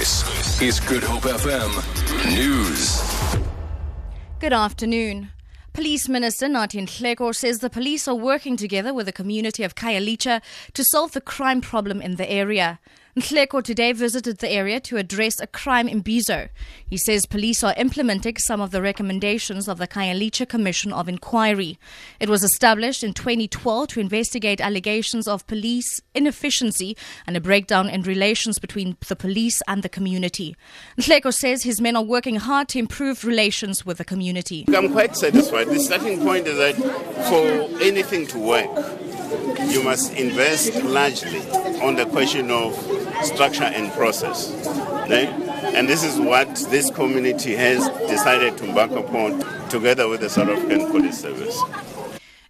This is Good Hope FM News. Good afternoon. Police Minister Nathi Nhleko says the police are working together with the community of Khayelitsha to solve the crime problem in the area. Nhleko today visited the area to address a crime imbizo. He says police are implementing some of the recommendations of the Khayelitsha Commission of Inquiry. It was established in 2012 to investigate allegations of police inefficiency and a breakdown in relations between the police and the community. Nhleko says his men are working hard to improve relations with the community. I'm quite satisfied. The starting point is that for anything to work, you must invest largely on the question of structure and process. Right? And this is what this community has decided to embark upon together with the South African Police Service.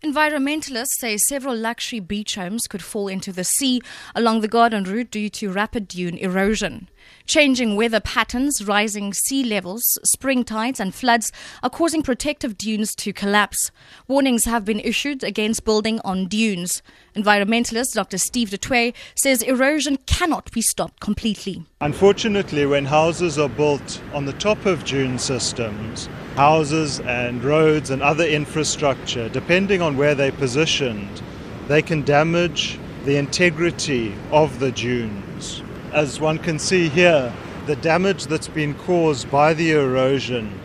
Environmentalists say several luxury beach homes could fall into the sea along the garden route due to rapid dune erosion. Changing weather patterns, rising sea levels, spring tides, and floods are causing protective dunes to collapse. Warnings have been issued against building on dunes. Environmentalist Dr. Steve Toit says erosion cannot be stopped completely. Unfortunately, when houses are built on the top of dune systems, houses and roads and other infrastructure, depending on where they're positioned, they can damage the integrity of the dunes. As one can see here, the damage that's been caused by the erosion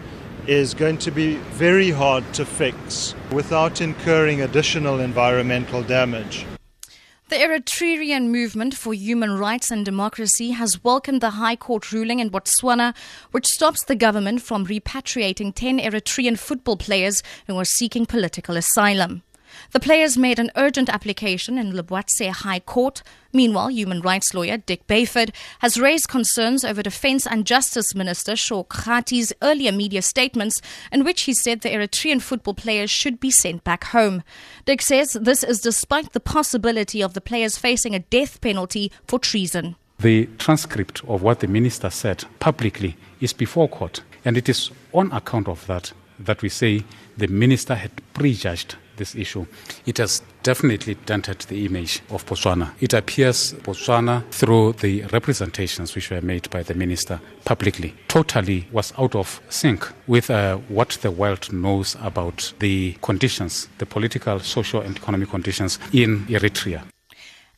is going to be very hard to fix without incurring additional environmental damage. The Eritrean Movement for Human Rights and Democracy has welcomed the High Court ruling in Botswana, which stops the government from repatriating 10 Eritrean football players who are seeking political asylum. The players made an urgent application in Lobatse High Court. Meanwhile, human rights lawyer Dick Bayford has raised concerns over Defense and Justice Minister Shaw Kgathi's earlier media statements in which he said the Eritrean football players should be sent back home. Dick says this is despite the possibility of the players facing a death penalty for treason. The transcript of what the minister said publicly is before court, and it is on account of that that we say the minister had prejudged this issue. It has definitely dented the image of Botswana. It appears Botswana, through the representations which were made by the minister publicly, totally was out of sync with uh, what the world knows about the conditions, the political, social, and economic conditions in Eritrea.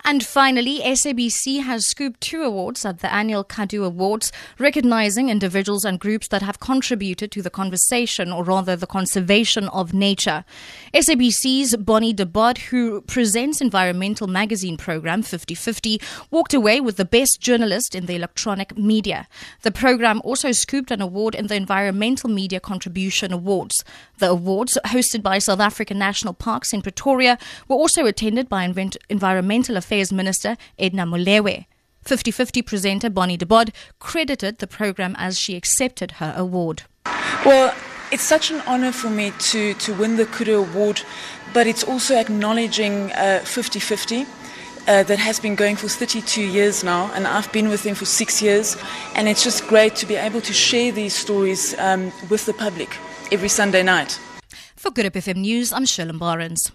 And finally, SABC has scooped two awards at the annual Kudu Awards, recognizing individuals and groups that have contributed to the conversation, or rather the conservation of nature. SABC's Bonnie de Bod, who presents environmental magazine program 50-50, walked away with the best journalist in the electronic media. The program also scooped an award in the Environmental Media Contribution Awards. The awards, hosted by South African National Parks in Pretoria, were also attended by Environmental Affairs Affairs Minister Edna Molewa. 50-50 presenter Bonnie de Bod credited the program as she accepted her award. Well, it's such an honor for me to, to win the Kudu Award, but it's also acknowledging uh, 50-50. Uh, that has been going for 32 years now, and I've been with them for six years. And it's just great to be able to share these stories um, with the public every Sunday night. For Good Hope FM News, I'm Shirley Barnes.